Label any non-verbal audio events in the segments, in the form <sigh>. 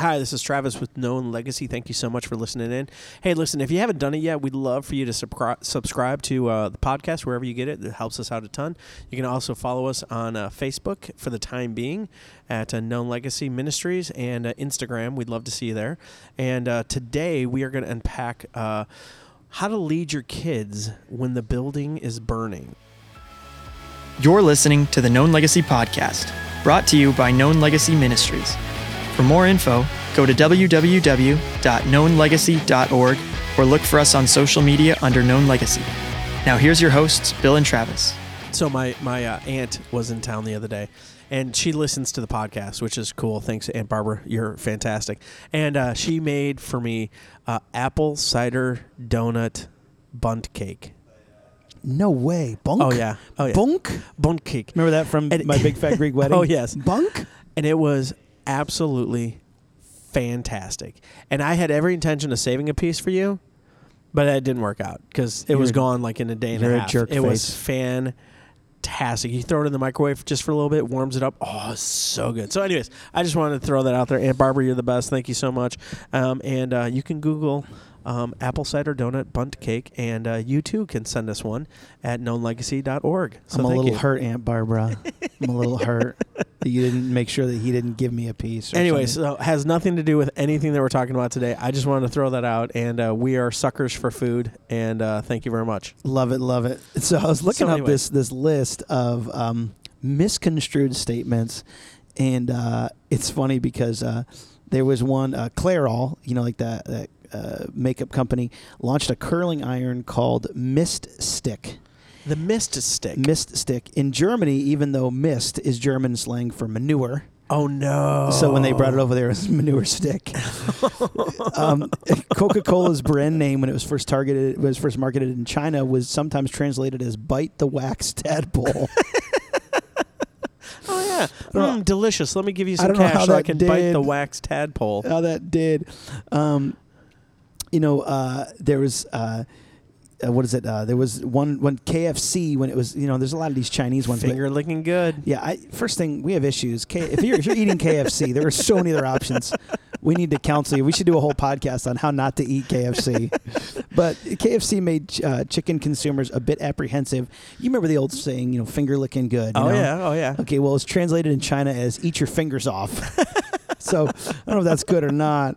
Hi, this is Travis with Known Legacy. Thank you so much for listening in. Hey, listen, if you haven't done it yet, we'd love for you to subscri- subscribe to uh, the podcast wherever you get it. It helps us out a ton. You can also follow us on uh, Facebook for the time being at uh, Known Legacy Ministries and uh, Instagram. We'd love to see you there. And uh, today we are going to unpack uh, how to lead your kids when the building is burning. You're listening to the Known Legacy Podcast, brought to you by Known Legacy Ministries. For more info, go to www.knownlegacy.org or look for us on social media under Known Legacy. Now, here's your hosts, Bill and Travis. So my my uh, aunt was in town the other day, and she listens to the podcast, which is cool. Thanks, Aunt Barbara. You're fantastic. And uh, she made for me uh, apple cider donut Bundt cake. No way. Bunk? Oh yeah, oh yeah, Bunk? Bundt cake. Remember that from And- my big fat Greek <laughs> wedding? Oh, yes. Bunk? and it was absolutely fantastic. And I had every intention of saving a piece for you, but it didn't work out because it was You're- gone like in a day and a a half. jerk it was face. fantastic. You throw it in the microwave just for a little bit, warms it up. Oh, so good. So, anyways, I just wanted to throw that out there. Aunt Barbara, you're the best. Thank you so much. Um, and uh, you can Google. Um, apple cider donut Bundt cake, and uh, you too can send us one at knownlegacy.org. So I'm a little you. hurt, Aunt Barbara. I'm a little <laughs> hurt that you didn't make sure that he didn't give me a piece. Or Anyway, something. so has nothing to do with anything that we're talking about today. I just wanted to throw that out, and uh, we are suckers for food, and uh, thank you very much. love it, love it. So I was looking So up anyway. this this list of um, misconstrued statements, and uh, it's funny because uh, there was one uh, Clairol, you know, like that that uh, makeup company, launched a curling iron called Mist Stick. The mist stick. Mist Stick in Germany, even though mist is German slang for manure. oh no! So when they brought it over there, it was <laughs> manure stick. <laughs> um, Coca-Cola's brand name, when it was first targeted, it was first marketed in China, was sometimes translated as "bite the wax tadpole." <laughs> oh yeah, mm, delicious. Let me give you I some know cash so I can bite the wax tadpole. How that did. Um, you know, uh, there was. Uh, uh, what is it? Uh, there was one when KFC when it was you know there's a lot of these Chinese ones. but- Finger licking good. Yeah, I, first thing we have issues. K, if you're if you're eating KFC, <laughs> there are so many other options. We need to counsel you. We should do a whole podcast on how not to eat KFC. <laughs> but KFC made uh, chicken consumers a bit apprehensive. You remember the old saying, you know, finger licking good. you Oh know? yeah, oh yeah. Okay, well, it's translated in China as "eat your fingers off." <laughs> so I don't know if that's good or not.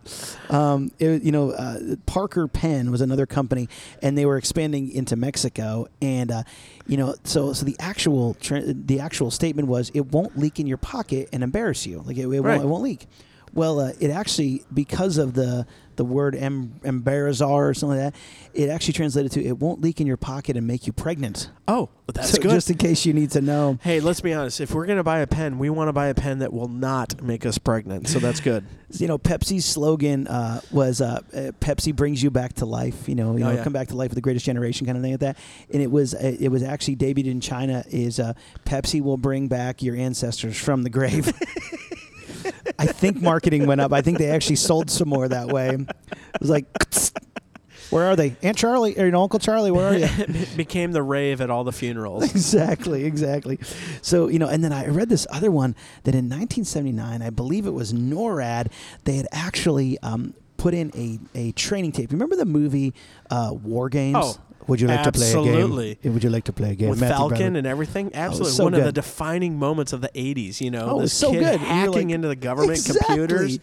Um, it, you know, uh, Parker Pen was another company, and they were expanding into Mexico. And uh, you know, so so the actual tra- the actual statement was, "It won't leak in your pocket and embarrass you. Like it, it, Right. won't, it won't leak." Well, uh, it actually because of the the word em- embarrassar or something like that, it actually translated to "it won't leak in your pocket and make you pregnant." Oh, that's so good. just in case you need to know. hey, let's be honest. If we're gonna buy a pen, we want to buy a pen that will not make us pregnant. So that's good. <laughs> you know, Pepsi's slogan uh, was uh, uh, "Pepsi brings you back to life." You know, you Oh, know, yeah. come back to life with the greatest generation, kind of thing like that. And it was uh, it was actually debuted in China. Is uh, Pepsi will bring back your ancestors from the grave. <laughs> I think marketing went up. I think they actually sold some more that way. It was like, <laughs> where are they? Aunt Charlie or you know, Uncle Charlie? Where are you? <laughs> it became the rave at all the funerals. <laughs> exactly, exactly. So you know, and then I read this other one that in 1979, I believe it was NORAD, they had actually um, put in a, a training tape. Remember the movie uh, War Games? Oh, Would you like absolutely. to play a game? Absolutely. Would you like to play a game with Matthew Falcon Broderick. and everything. Absolutely, so one of the defining moments of the '80s. You know, Oh, this so kid good. Hacking like- into the government Exactly. computers.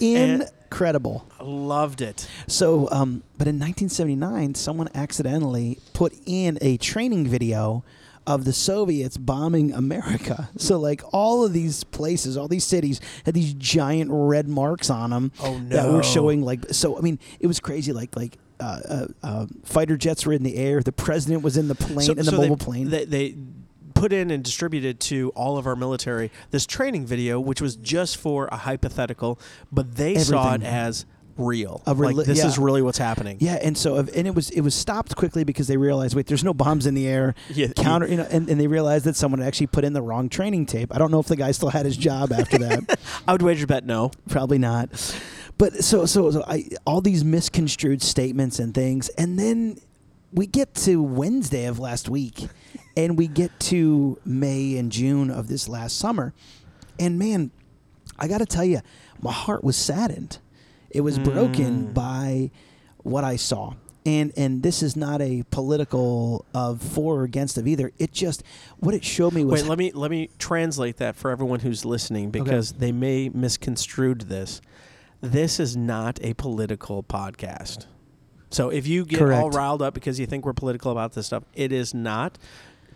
Incredible. Loved it. So, um, but in 1979, someone accidentally put in a training video of the Soviets bombing America. <laughs> So, like all of these places, all these cities had these giant red marks on them Oh, that were showing. Like, so I mean, it was crazy. Like, like. Uh, uh, uh, fighter jets were in the air. The president was in the plane, So- in the so mobile they, plane. They, they put in and distributed to all of our military this training video, which was just for a hypothetical, but they saw it as real. A reli- like this yeah. is really what's happening. Yeah, and so and it was it was stopped quickly because they realized wait, there's no bombs in the air. Yeah, Counter, you know, and, and they realized that someone had actually put in the wrong training tape. I don't know if the guy still had his job after that. <laughs> I would wager bet no. Probably not. But so so so I all these misconstrued statements and things, and then we get to Wednesday of last week, and we get to May and June of this last summer, and man, I got to tell you, my heart was saddened. It was broken Mm. by what I saw. And and this is not a political of for or against of either. It just what it showed me was Wait, let me let me translate that for everyone who's listening because they may misconstrued this. This is not a political podcast. So if you get all riled up because you think we're political about this stuff, it is not.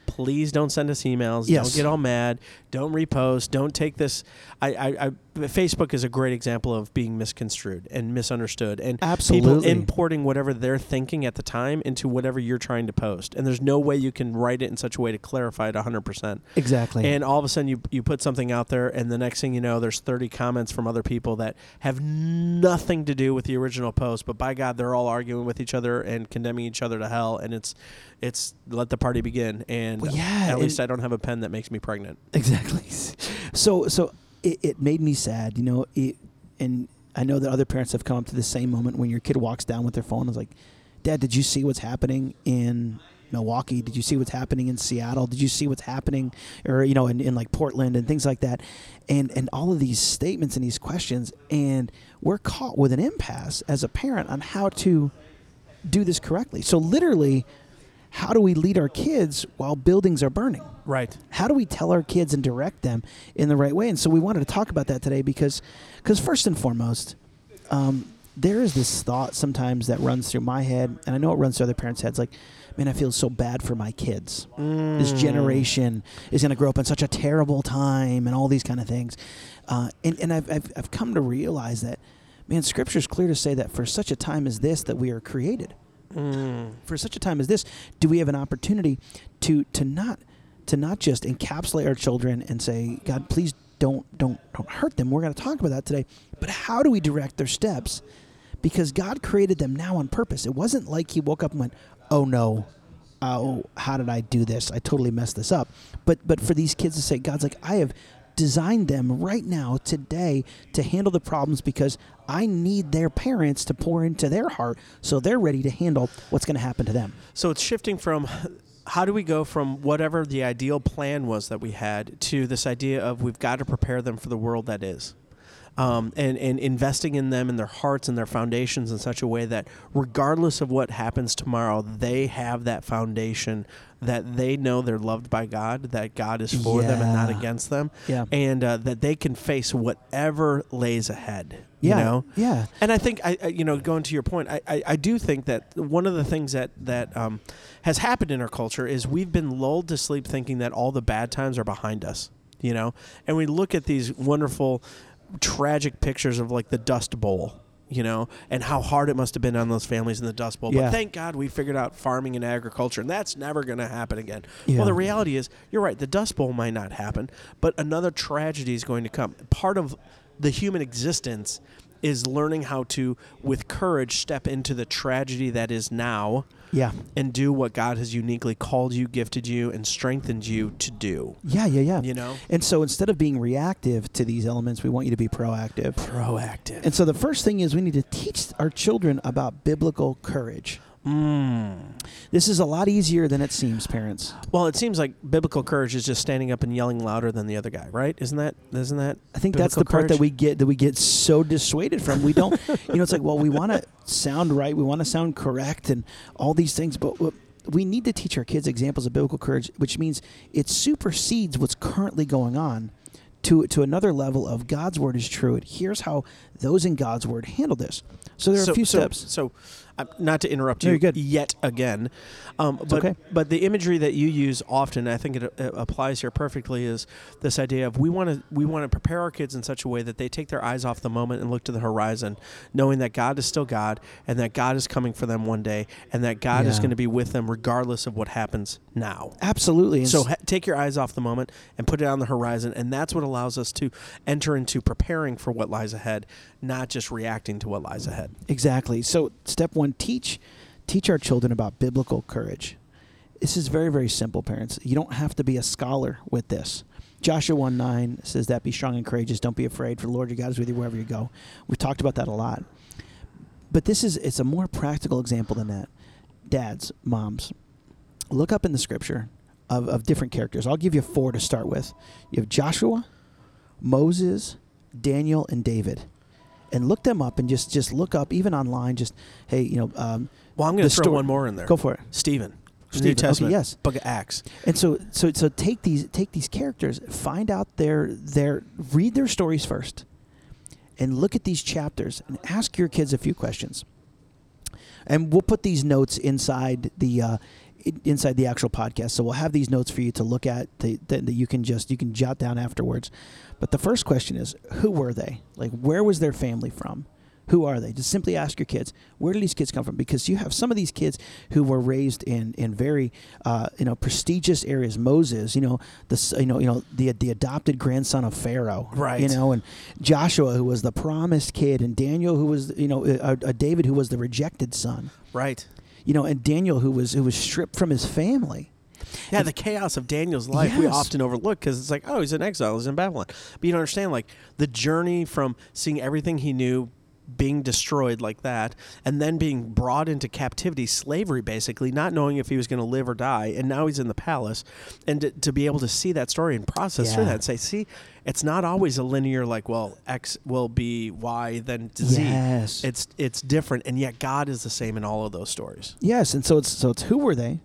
Please don't send us emails. Yes. Don't get all mad. Don't repost. Don't take this. I, I, I Facebook is a great example of being misconstrued and misunderstood, and people importing whatever they're thinking at the time into whatever you're trying to post. And there's no way you can write it in such a way to clarify it 100 percent. exactly. And all of a sudden, you you put something out there, and the next thing you know, there's 30 comments from other people that have nothing to do with the original post. But by God, they're all arguing with each other and condemning each other to hell. And it's it's let the party begin. And Well, yeah, at least I don't have a pen that makes me pregnant. Exactly. <laughs> So so it, it made me sad, you know. It, and I know that other parents have come up to the same moment when your kid walks down with their phone and is like, "Dad, did you see what's happening in Milwaukee? Did you see what's happening in Seattle? Did you see what's happening, or you know, in, in like Portland and things like that?" And and all of these statements and these questions, and we're caught with an impasse as a parent on how to do this correctly. So literally, how do we lead our kids while buildings are burning? Right. how do we tell our kids and direct them in the right way? And so we wanted to talk about that today because, because first and foremost, um, there is this thought sometimes that runs through my head, and I know it runs through other parents' heads. Like, man, I feel so bad for my kids. This generation is going to grow up in such a terrible time, and all these kind of things. Uh, and and I've, I've I've come to realize that, man, Scripture is clear to say that for such a time as this, that we are created Mm. for such a time as this, do we have an opportunity to to not to not just encapsulate our children and say, God, please don't don't don't hurt them. We're going to talk about that today. But how do we direct their steps? Because God created them now on purpose. It wasn't like He woke up and went, "Oh no, oh how did I do this? I totally messed this up." But but for these kids to say, God's like, I have designed them right now today to handle the problems because I need their parents to pour into their heart so they're ready to handle what's going to happen to them. So it's shifting from how do we go from whatever the ideal plan was that we had to this idea of we've got to prepare them for the world that is. Um, and, and investing in them and their hearts and their foundations in such a way that regardless of what happens tomorrow, they have that foundation that they know they're loved by God, that God is for them and not against them, Yeah. and uh, that they can face whatever lays ahead. Yeah. You know? Yeah. And I think I, I you know, going to your point, I, I, I do think that one of the things that that um, has happened in our culture is we've been lulled to sleep thinking that all the bad times are behind us. You know, and we look at these wonderful, tragic pictures of like the Dust Bowl. You know, and how hard it must have been on those families in the Dust Bowl. Yeah. But thank God we figured out farming and agriculture, and that's never going to happen again. Yeah. Well, the reality is, you're right. The Dust Bowl might not happen, but another tragedy is going to come. Part of the human existence is learning how to, with courage, step into the tragedy that is now Yeah. and do what God has uniquely called you, gifted you, and strengthened you to do. Yeah. Yeah. Yeah. You know? And so instead of being reactive to these elements, we want you to be proactive. Proactive. And so the first thing is we need to teach our children about biblical courage. Mm. This is a lot easier than it seems, parents. Well, it seems like biblical courage is just standing up and yelling louder than the other guy, right? Isn't that? Isn't that? I think that's the biblical part that we get that we get so dissuaded from. We don't, <laughs> you know, it's like, well, we want to sound right, we want to sound correct, and all these things, but we need to teach our kids examples of biblical courage, which means it supersedes what's currently going on to to another level of God's word is true. And here's how those in God's word handle this. So there are so, a few so- steps. So, uh, not to interrupt you good. yet again, um, but okay. but the imagery that you use often, I think it uh, applies here perfectly, is this idea of we want to we want to prepare our kids in such a way that they take their eyes off the moment and look to the horizon, knowing that God is still God and that God is coming for them one day, and that God is going to be with them regardless of what happens now. Absolutely. So ha- take your eyes off the moment and put it on the horizon, and that's what allows us to enter into preparing for what lies ahead, not just reacting to what lies ahead. Exactly. So step one, teach teach our children about biblical courage. This is very, very simple, parents. You don't have to be a scholar with this. Joshua 1 9 says that be strong and courageous, don't be afraid, for the Lord your God is with you wherever you go. We've talked about that a lot. But this is it's a more practical example than that. Dads, moms, look up in the scripture of, of different characters. I'll give you four to start with. You have Joshua, Moses, Daniel and David, and look them up and just just look up even online. Just hey, you know, um, Well, I'm going to throw story- one more in there. go for it. Stephen. New Stephen, okay, yes. Book of Acts. And so so so take these take these characters, find out their their read their stories first, and look at these chapters and ask your kids a few questions. And we'll put these notes inside the uh, inside the actual podcast. So we'll have these notes for you to look at that that you can just you can jot down afterwards. But the first question is, who were they? Like, where was their family from? Who are they? Just simply ask your kids, where do these kids come from? Because you have some of these kids who were raised in in very uh, you know prestigious areas. Moses, you know the you know you know the the adopted grandson of Pharaoh, Right. You know, and Joshua who was the promised kid, and Daniel who was you know uh, uh, David who was the rejected son, Right. you know, and Daniel who was who was stripped from his family. Yeah, the chaos of Daniel's life we often overlook because it's like, oh, he's in exile, he's in Babylon. But you don't understand, like, the journey from seeing everything he knew being destroyed like that and then being brought into captivity, slavery basically, not knowing if he was going to live or die. And now he's in the palace. And to, to be able to see that story and process through that and say, see, it's not always a linear, like, well, X will be Y, then Z. Yes. It's, it's different. And yet God is the same in all of those stories. Yes, and so it's so it's who were they,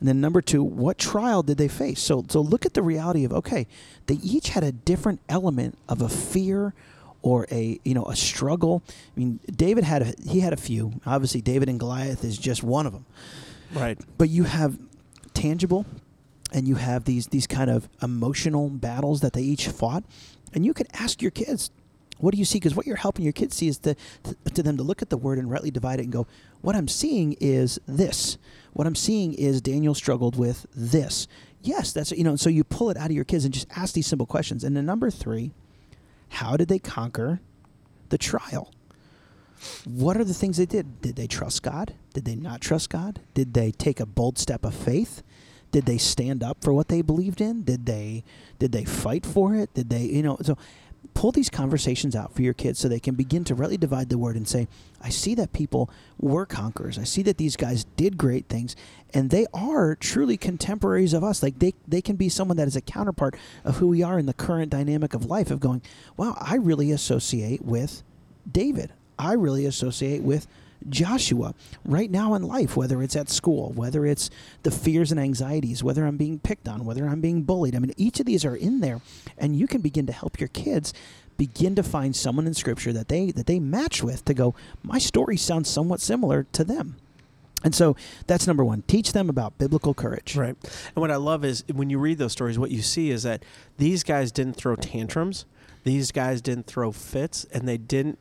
and then number two, what trial did they face? So so look at the reality of okay, they each had a different element of a fear or a you know a struggle. I mean, David had a, he had a few. Obviously, David and Goliath is just one of them. Right. But you have tangible, and you have these these kind of emotional battles that they each fought, and you could ask your kids. What do you see? Because what you're helping your kids see is to, to, to them to look at the word and rightly divide it and go, what I'm seeing is this. What I'm seeing is Daniel struggled with this. Yes, that's you know. So you pull it out of your kids and just ask these simple questions. And then number three, how did they conquer the trial? What are the things they did? Did they trust God? Did they not trust God? Did they take a bold step of faith? Did they stand up for what they believed in? Did they did they fight for it? Did they, you know, so pull these conversations out for your kids so they can begin to rightly divide the word and say, I see that people were conquerors. I see that these guys did great things and they are truly contemporaries of us. Like they they can be someone that is a counterpart of who we are in the current dynamic of life of going, wow, I really associate with David. I really associate with Joshua right now in life, whether it's at school, whether it's the fears and anxieties, whether I'm being picked on, whether I'm being bullied. I mean, each of these are in there, and you can begin to help your kids begin to find someone in Scripture that they that they match with to go. My story sounds somewhat similar to them. And so that's number one. Teach them about biblical courage. Right. And what I love is when you read those stories, what you see is that these guys didn't throw tantrums. These guys didn't throw fits and they didn't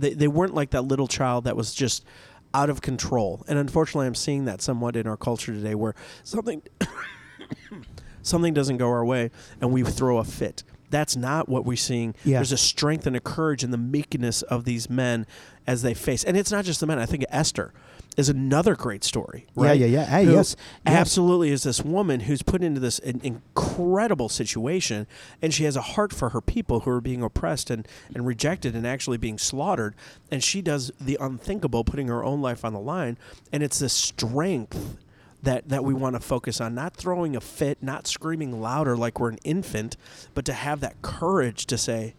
they, they weren't like that little child that was just out of control. And unfortunately I'm seeing that somewhat in our culture today where something <coughs> something doesn't go our way and we throw a fit. That's not what we're seeing. Yeah. There's a strength and a courage and the meekness of these men as they face. And it's not just the men. I think Esther is another great story. Yeah, Right? yeah, yeah. Hey, Who yes, yes. Absolutely is this woman who's put into this in- incredible situation and she has a heart for her people who are being oppressed and, and rejected and actually being slaughtered. And she does the unthinkable, putting her own life on the line. And it's this strength that, that we want to focus on, not throwing a fit, not screaming louder like we're an infant, but to have that courage to say,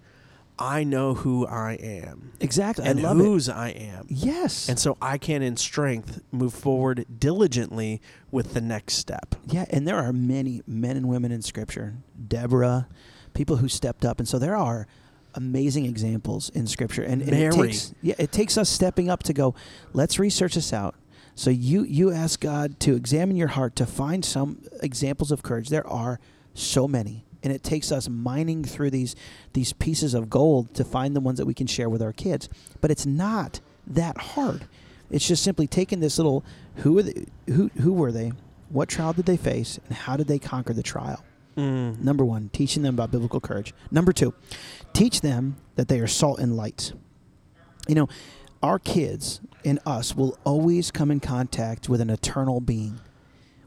I know who I am Exactly. and I love it. whose I am. Yes. And so I can, in strength, move forward diligently with the next step. Yeah, and there are many men and women in Scripture. Deborah, people who stepped up, and so there are amazing examples in Scripture. And, and it takes yeah, it takes us stepping up to go. Let's research this out. So you you ask God to examine your heart to find some examples of courage. There are so many, and it takes us mining through these these pieces of gold to find the ones that we can share with our kids. But it's not that hard. It's just simply taking this little who are they, who who were they, what trial did they face, and how did they conquer the trial. Mm. Number one, teaching them about biblical courage. Number two, teach them that they are salt and light. You know, our kids and us will always come in contact with an eternal being.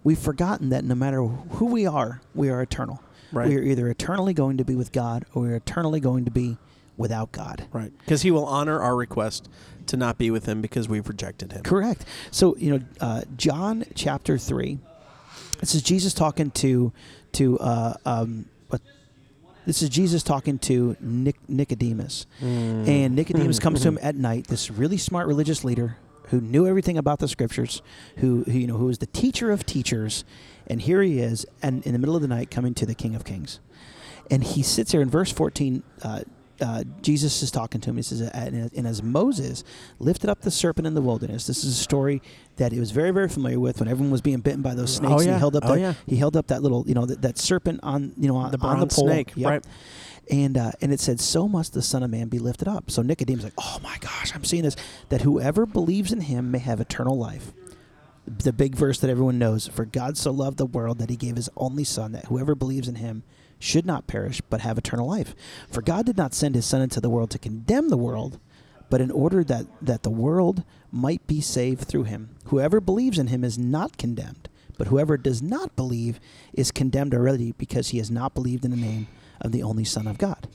We've forgotten that no matter who we are, we are eternal. Right. We are either eternally going to be with God or we're eternally going to be without God. Right. Because he will honor our request to not be with him because we've rejected him. Correct. So you know, uh, John chapter three. This is Jesus talking to to uh, um, what This is Jesus talking to Nic- Nicodemus. And Nicodemus comes to him <laughs> at night, this really smart religious leader who knew everything about the scriptures, who, who you know, who was the teacher of teachers, and here he is, and in the middle of the night, coming to the King of Kings, and he sits there in verse fourteen. Uh, uh, Jesus is talking to him. He says, and as Moses lifted up the serpent in the wilderness, this is a story that he was very, very familiar with when everyone was being bitten by those snakes. Oh, and yeah. he held up Oh, that yeah. he held up that little, you know, that, that serpent on, you know, on The on the bronze pole. snake, Yep. right. And uh, and it said, "So must the Son of Man be lifted up." So Nicodemus like, "Oh my gosh, I'm seeing this. That whoever believes in Him may have eternal life." The big verse that everyone knows: "For God so loved the world that He gave His only Son, that whoever believes in Him should not perish but have eternal life. For God did not send His Son into the world to condemn the world, but in order that that the world might be saved through Him. Whoever believes in Him is not condemned." But whoever does not believe is condemned already because he has not believed in the name of the only Son of God.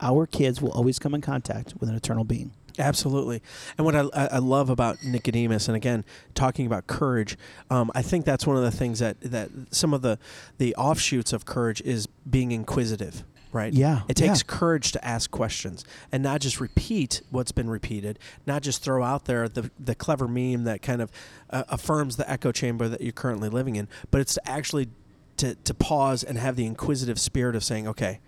Our kids will always come in contact with an eternal being. Absolutely. And what I, I love about Nicodemus, and again, talking about courage, um, I think that's one of the things that, that some of the, the offshoots of courage is being inquisitive, right? Yeah, It takes yeah. courage to ask questions and not just repeat what's been repeated, not just throw out there the, the clever meme that kind of uh, affirms the echo chamber that you're currently living in, but it's to actually to, to pause and have the inquisitive spirit of saying, okay,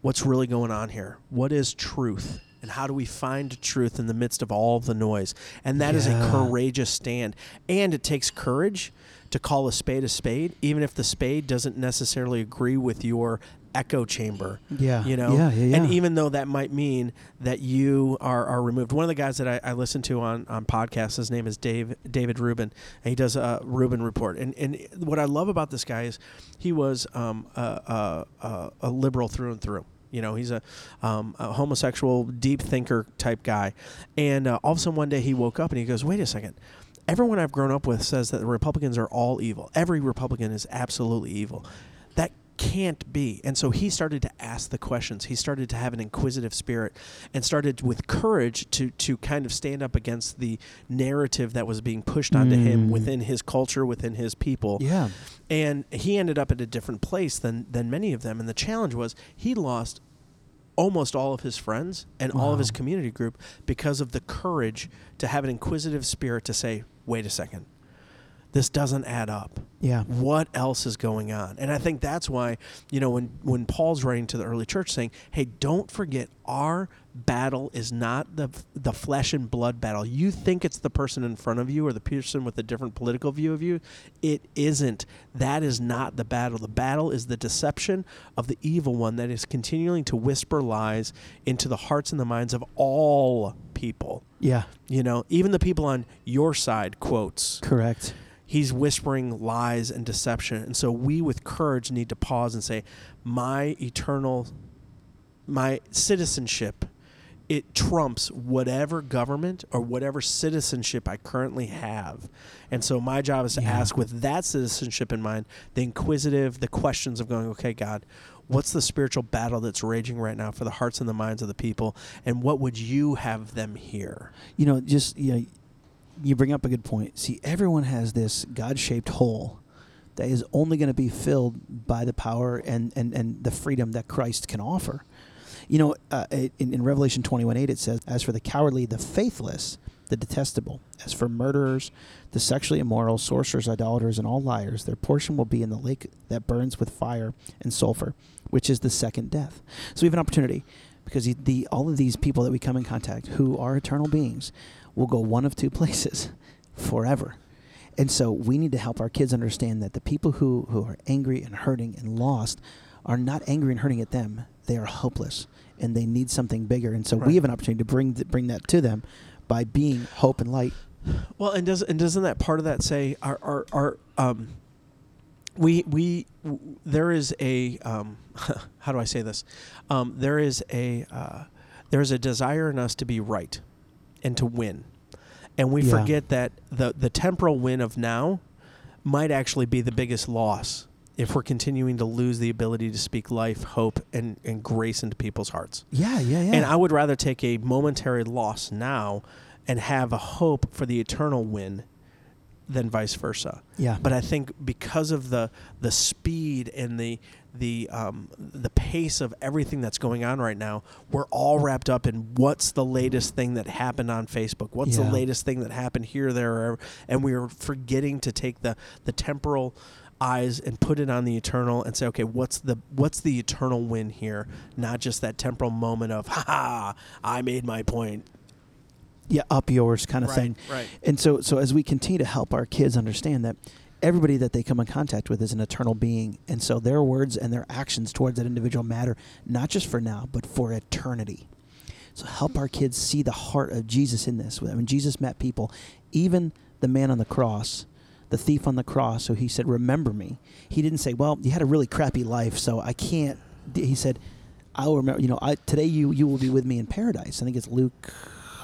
what's really going on here? What is truth? And how do we find truth in the midst of all the noise? And that is Yeah. a courageous stand. And it takes courage to call a spade a spade, even if the spade doesn't necessarily agree with your echo chamber. Yeah. You know? Yeah, yeah, And even though that might mean that you are, are removed. One of the guys that I, I listen to on, on podcasts, his name is Dave David Rubin, and he does a Rubin report. And and what I love about this guy is he was um, a, a, a liberal through and through. You know, he's a, um, a homosexual, deep thinker type guy. And uh, all of a sudden one day he woke up and he goes, wait a second. Everyone I've grown up with says that the Republicans are all evil. Every Republican is absolutely evil. That can't be. And so he started to ask the questions. He started to have an inquisitive spirit and started with courage to to kind of stand up against the narrative that was being pushed onto him Mm. within his culture, within his people Yeah. and he ended up at a different place than than many of them and the challenge was he lost almost all of his friends and all of his community group because of the courage to have an inquisitive spirit to say wait a second this doesn't add up. Yeah. what else is going on? And i think that's why you know when when paul's writing to the early church saying hey don't forget our battle is not the the flesh and blood battle. You think it's the person in front of you or the person with a different political view of you. It isn't. That is not the battle. The battle is the deception of the evil one that is continuing to whisper lies into the hearts and the minds of all people. Yeah. you know even the people on your side quotes. Correct. He's whispering lies and deception. And so we, with courage, need to pause and say, My eternal, my citizenship, it trumps whatever government or whatever citizenship I currently have. And so my job is to Yeah. ask, with that citizenship in mind, the inquisitive, the questions of going, Okay, God, what's the spiritual battle that's raging right now for the hearts and the minds of the people? And what would you have them hear? You know, just you know, you bring up a good point. See, everyone has this God-shaped hole that is only going to be filled by the power and, and, and the freedom that Christ can offer. You know, uh, in, in Revelation 21 8, it says, As for the cowardly, the faithless, the detestable, as for murderers, the sexually immoral, sorcerers, idolaters, and all liars, their portion will be in the lake that burns with fire and sulfur, which is the second death. So we have an opportunity because the all of these people that we come in contact who are eternal beings will go one of two <laughs> places forever. And so we need to help our kids understand that the people who, who are angry and hurting and lost are not angry and hurting at them. They are hopeless and they need something bigger. And so Right. we have an opportunity to bring th- bring that to them by being hope and light. Well, and does and doesn't that part of that say our our, our um we we w- there is a um <laughs> how do I say this um there is a uh, there is a desire in us to be right and to win, and we Yeah. forget that the the temporal win of now might actually be the biggest loss if we're continuing to lose the ability to speak life, hope, and, and grace into people's hearts. Yeah, yeah, yeah. And I would rather take a momentary loss now and have a hope for the eternal win than vice versa. yeah. But I think because of the the speed and the the um, the pace of everything that's going on right now, we're all wrapped up in what's the latest thing that happened on Facebook, what's Yeah. the latest thing that happened here, there, and we are forgetting to take the the temporal eyes and put it on the eternal and say, okay, what's the what's the eternal win here? Not just that temporal moment of, ha ha, I made my point. yeah, up yours kind of right, thing. right. And so, so as we continue to help our kids understand that everybody that they come in contact with is an eternal being, and so their words and their actions towards that individual matter not just for now, but for eternity. So help our kids see the heart of Jesus in this. When Jesus met people, even the man on the cross, the thief on the cross, so he said, "Remember me." He didn't say, "Well, you had a really crappy life, so I can't." He said, "I'll remember. You know, I, today you you will be with me in paradise." I think it's Luke,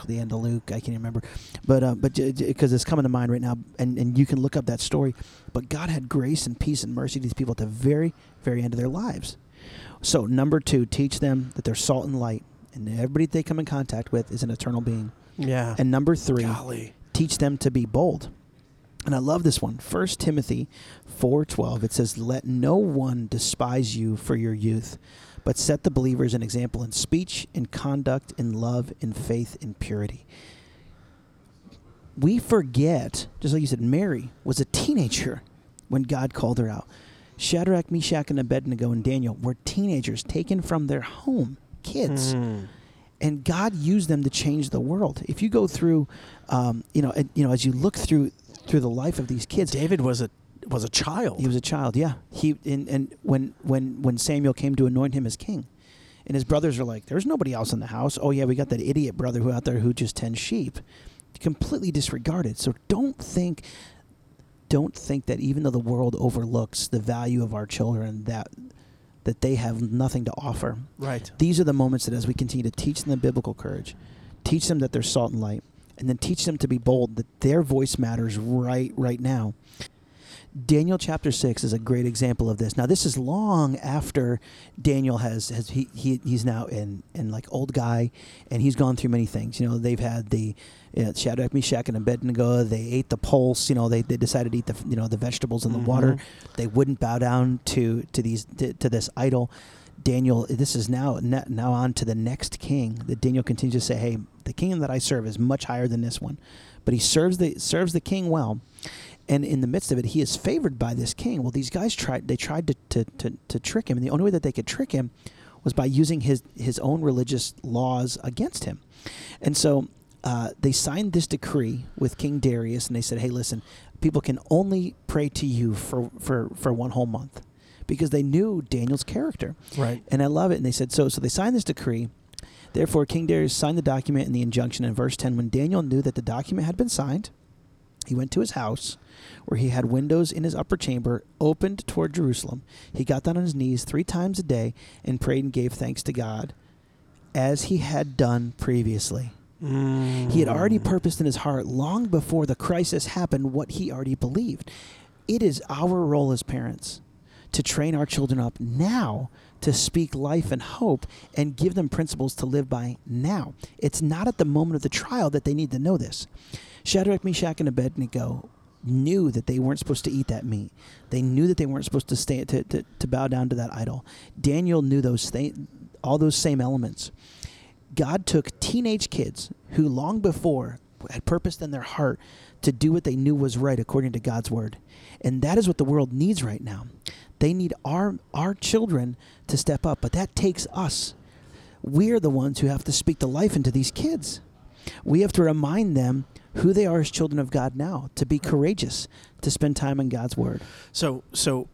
the end of Luke. I can't remember, but uh, but because it's coming to mind right now, and and you can look up that story. But God had grace and peace and mercy to these people at the very very end of their lives. So number two, teach them that they're salt and light, and everybody they come in contact with is an eternal being. Yeah. And number three, golly. teach them to be bold. And I love this one. First Timothy 4:12 it says let no one despise you for your youth, but set the believers an example in speech, in conduct, in love, in faith, in purity. We forget, just like you said Mary was a teenager when God called her out. Shadrach, Meshach, and Abednego and Daniel were teenagers taken from their home, kids Mm. and God used them to change the world. If you go through, um, you know, and, you know, as you look through through the life of these kids, David was a was a child. he was a child. Yeah, he and, and when when when Samuel came to anoint him as king, and his brothers are like, "There's nobody else in the house." Oh yeah, we got that idiot brother who out there who just tends sheep, completely disregarded. So don't think. Don't think that even though the world overlooks the value of our children, that that they have nothing to offer. right. These are the moments that as we continue to teach them the biblical courage, teach them that they're salt and light, and then teach them to be bold, that their voice matters right right now. Daniel chapter six is a great example of this. Now, this is long after Daniel has has he, he he's now in in like old guy, and he's gone through many things. You know, they've had the you know, Shadrach, Meshach, and Abednego. They ate the pulse. You know, they, they decided to eat the you know the vegetables and the water. Mhm. They wouldn't bow down to to these to, to this idol. Daniel, this is now now on to the next king. That Daniel continues to say, "Hey, the kingdom that I serve is much higher than this one," but he serves the serves the king well, and in the midst of it, he is favored by this king. Well, these guys tried they tried to to, to, to trick him, and the only way that they could trick him was by using his his own religious laws against him, and so. Uh, they signed this decree with King Darius, and they said, "Hey, listen, people can only pray to you for, for, for one whole month," because they knew Daniel's character. Right. And I love it. And they said, so, so they signed this decree. Therefore, King Darius signed the document and the injunction in verse 10. When Daniel knew that the document had been signed, he went to his house where he had windows in his upper chamber opened toward Jerusalem. He got down on his knees three times a day and prayed and gave thanks to God as he had done previously. He had already Mm. purposed in his heart long before the crisis happened what he already believed. It is our role as parents to train our children up now to speak life and hope and give them principles to live by now. It's not at the moment of the trial that they need to know this. Shadrach, Meshach, and Abednego knew that they weren't supposed to eat that meat. They knew that they weren't supposed to stay to, to, to bow down to that idol. Daniel knew those th- all those same elements. God took teenage kids who long before had purposed in their heart to do what they knew was right according to God's word. And that is what the world needs right now. They need our our children to step up, but that takes us. We're the ones who have to speak the life into these kids. We have to remind them who they are as children of God now, to be courageous, to spend time in God's word. So, so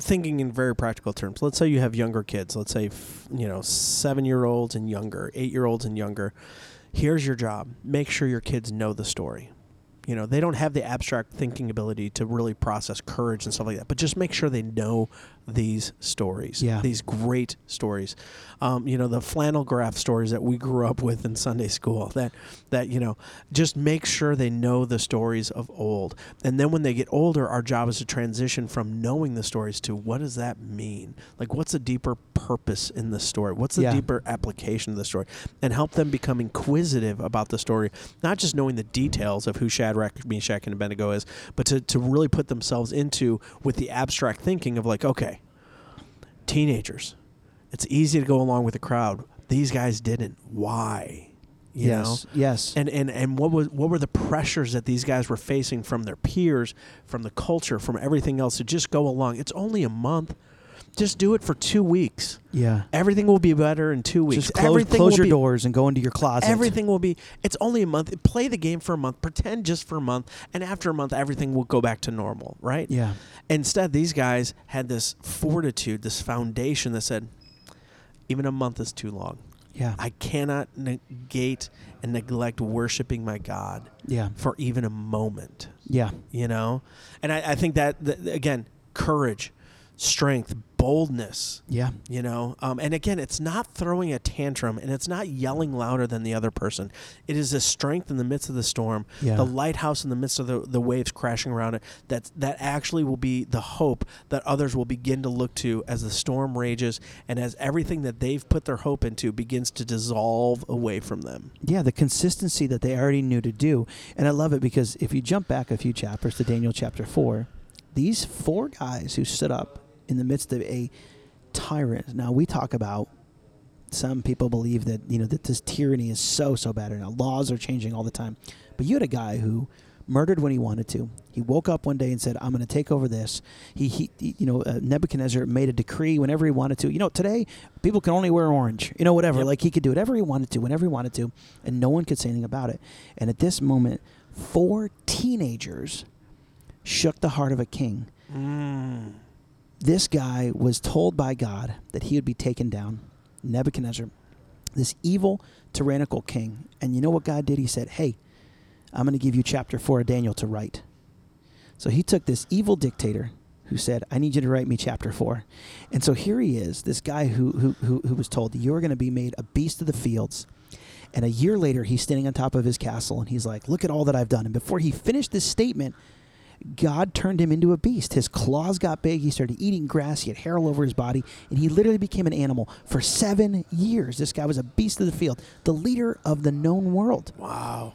thinking in very practical terms, let's say you have younger kids. Let's say you know seven year olds and younger, eight year olds and younger. Here's your job: make sure your kids know the story. You know, they don't have the abstract thinking ability to really process courage and stuff like that, but just make sure they know these stories, Yeah. these great stories. Um, you know, the flannel graph stories that we grew up with in Sunday school. That that you know, just make sure they know the stories of old, and then when they get older, our job is to transition from knowing the stories to what does that mean? Like, what's the deeper purpose in the story? What's the Yeah. deeper application of the story? And help them become inquisitive about the story, not just knowing the details of who Shadrach, Meshach, and Abednego is, but to, to really put themselves into with the abstract thinking of like, okay, teenagers. It's easy to go along with the crowd. These guys didn't. Why? You yes. know? Yes. And and and what was what were the pressures that these guys were facing from their peers, from the culture, from everything else to just go along? It's only a month. Just do it for two weeks. yeah. Everything will be better in two weeks. Just close, everything close your be, doors and go into your closet. Everything will be. It's only a month. Play the game for a month. Pretend just for a month, and after a month, everything will go back to normal. Right? Yeah. Instead, these guys had this fortitude, this foundation that said, even a month is too long. Yeah. I cannot negate and neglect worshiping my God yeah. for even a moment. Yeah. You know, and I, I think that, that again, courage, strength, boldness. Yeah. You know, um, and again, it's not throwing a tantrum and it's not yelling louder than the other person. It is a strength in the midst of the storm, Yeah. the lighthouse in the midst of the, the waves crashing around it. That that actually will be the hope that others will begin to look to as the storm rages and as everything that they've put their hope into begins to dissolve away from them. Yeah, the consistency that they already knew to do. And I love it because if you jump back a few chapters to Daniel chapter 4, these four guys who stood up in the midst of a tyrant. Now, we talk about some people believe that, you know, that this tyranny is so, so bad. And laws are changing all the time. But you had a guy who murdered when he wanted to. He woke up one day and said, "I'm going to take over this." He, he, he- you know, uh, Nebuchadnezzar made a decree whenever he wanted to. You know, today people can only wear orange. You know, whatever. Yep. Like he could do whatever he wanted to, whenever he wanted to, and no one could say anything about it. And at this moment, four teenagers shook the heart of a king. Mm. This guy was told by God that he would be taken down. Nebuchadnezzar, this evil, tyrannical king. And you know what God did? He said, Hey, I'm going to give you chapter 4 of Daniel to write. So he took this evil dictator who said, I need you to write me chapter 4. And so here he is, this guy who, who, who, who was told, You're going to be made a beast of the fields. And a year later, he's standing on top of his castle and he's like, Look at all that I've done. And before he finished this statement, God turned him into a beast. His claws got big. He started eating grass. He had hair all over his body, and he literally became an animal for seven years. This guy was a beast of the field, the leader of the known world. Wow.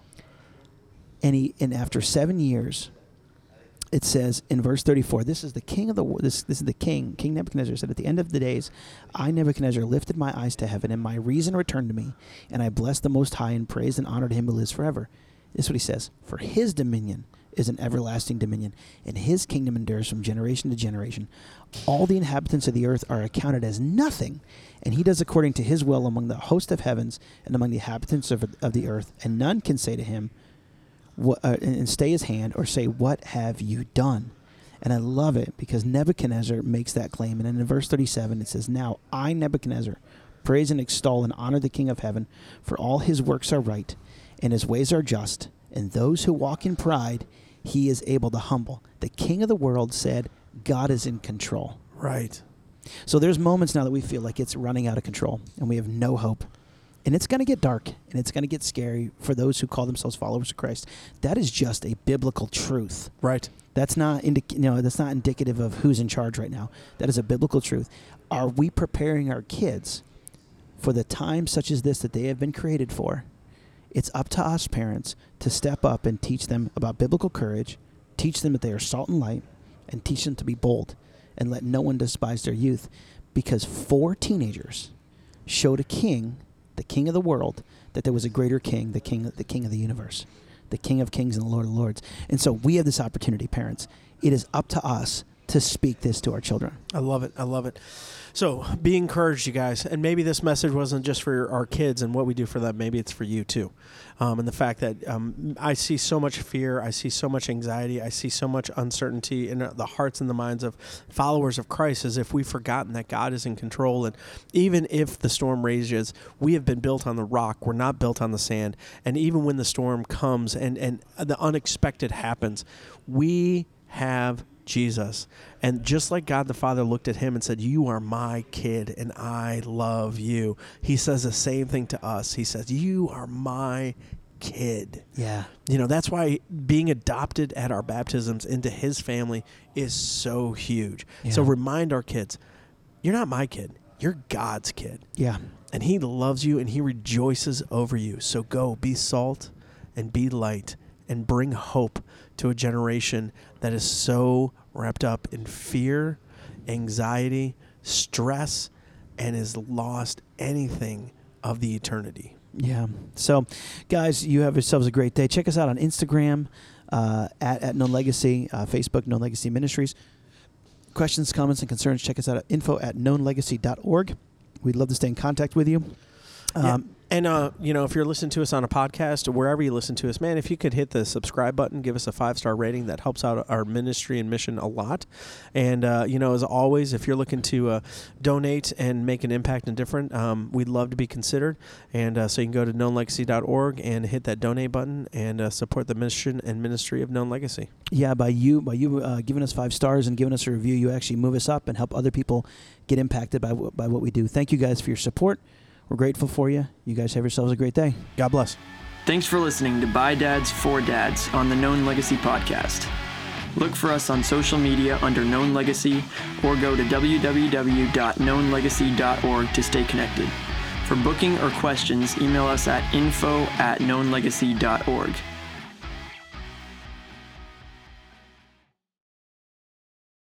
And he, and after seven years, it says in verse 34 this is the king of the this, this is the king king nebuchadnezzar said at the end of the days i nebuchadnezzar lifted my eyes to heaven and my reason returned to me and i blessed the most high and praised and honored him who lives forever this is what he says for his dominion is an everlasting dominion and his kingdom endures from generation to generation all the inhabitants of the earth are accounted as nothing and he does according to his will among the host of heavens and among the inhabitants of, of the earth and none can say to him what, uh, and stay his hand or say, What have you done? And I love it because Nebuchadnezzar makes that claim. And in verse 37, it says, Now I, Nebuchadnezzar, praise and extol and honor the King of heaven, for all his works are right, and his ways are just, and those who walk in pride he is able to humble. The King of the world said, God is in control. Right. So there's moments now that we feel like it's running out of control and we have no hope. And it's going to get dark and it's going to get scary for those who call themselves followers of Christ. That is just a biblical truth. Right. That's not indic- you know, that's not indicative of who's in charge right now. That is a biblical truth. Are we preparing our kids for the time such as this that they have been created for? It's up to us parents to step up and teach them about biblical courage, teach them that they are salt and light, and teach them to be bold and let no one despise their youth because four teenagers showed a king, the king of the world, that there was a greater king, the king the king of the universe, the king of kings and the lord of lords. And so we have this opportunity, parents. It is up to us to speak this to our children. I love it. I love it. So be encouraged, you guys. And maybe this message wasn't just for our kids and what we do for them. Maybe it's for you too. Um, and the fact that um, I see so much fear, I see so much anxiety, I see so much uncertainty in the hearts and the minds of followers of Christ as if we've forgotten that God is in control. And even if the storm rages, we have been built on the rock. We're not built on the sand. And even when the storm comes and, and the unexpected happens, we have Jesus. And just like God the Father looked at him and said, You are my kid and I love you, he says the same thing to us. He says, You are my kid. Yeah. You know, that's why being adopted at our baptisms into his family is so huge. So remind our kids, You're not my kid, you're God's kid. Yeah. And he loves you and he rejoices over you. So go be salt and be light and bring hope to a generation that is so wrapped up in fear, anxiety, stress and has lost anything of the eternity. Yeah. So, guys, you have yourselves a great day. Check us out on Instagram uh, at, at Known Legacy, uh, Facebook, Known Legacy Ministries. Questions, comments, and concerns, check us out at info at knownlegacy.org. We'd love to stay in contact with you. Um, And uh, you know, if you're listening to us on a podcast or wherever you listen to us, man, if you could hit the subscribe button, give us a five star rating, that helps out our ministry and mission a lot. And uh, you know, as always, if you're looking to uh, donate and make an impact and different, um, we'd love to be considered. And uh, so you can go to knownlegacy.org and hit that donate button and uh, support the mission and ministry of Known Legacy. yeah, by you by you uh, giving us five stars and giving us a review, you actually move us up and help other people get impacted by, wh- by what we do. Thank you guys for your support. We're grateful for you. You guys have yourselves a great day. God bless. Thanks for listening to By Dads for Dads on the Known Legacy podcast. Look for us on social media under Known Legacy or go to www.knownlegacy.org to stay connected. For booking or questions, email us at info at knownlegacy.org.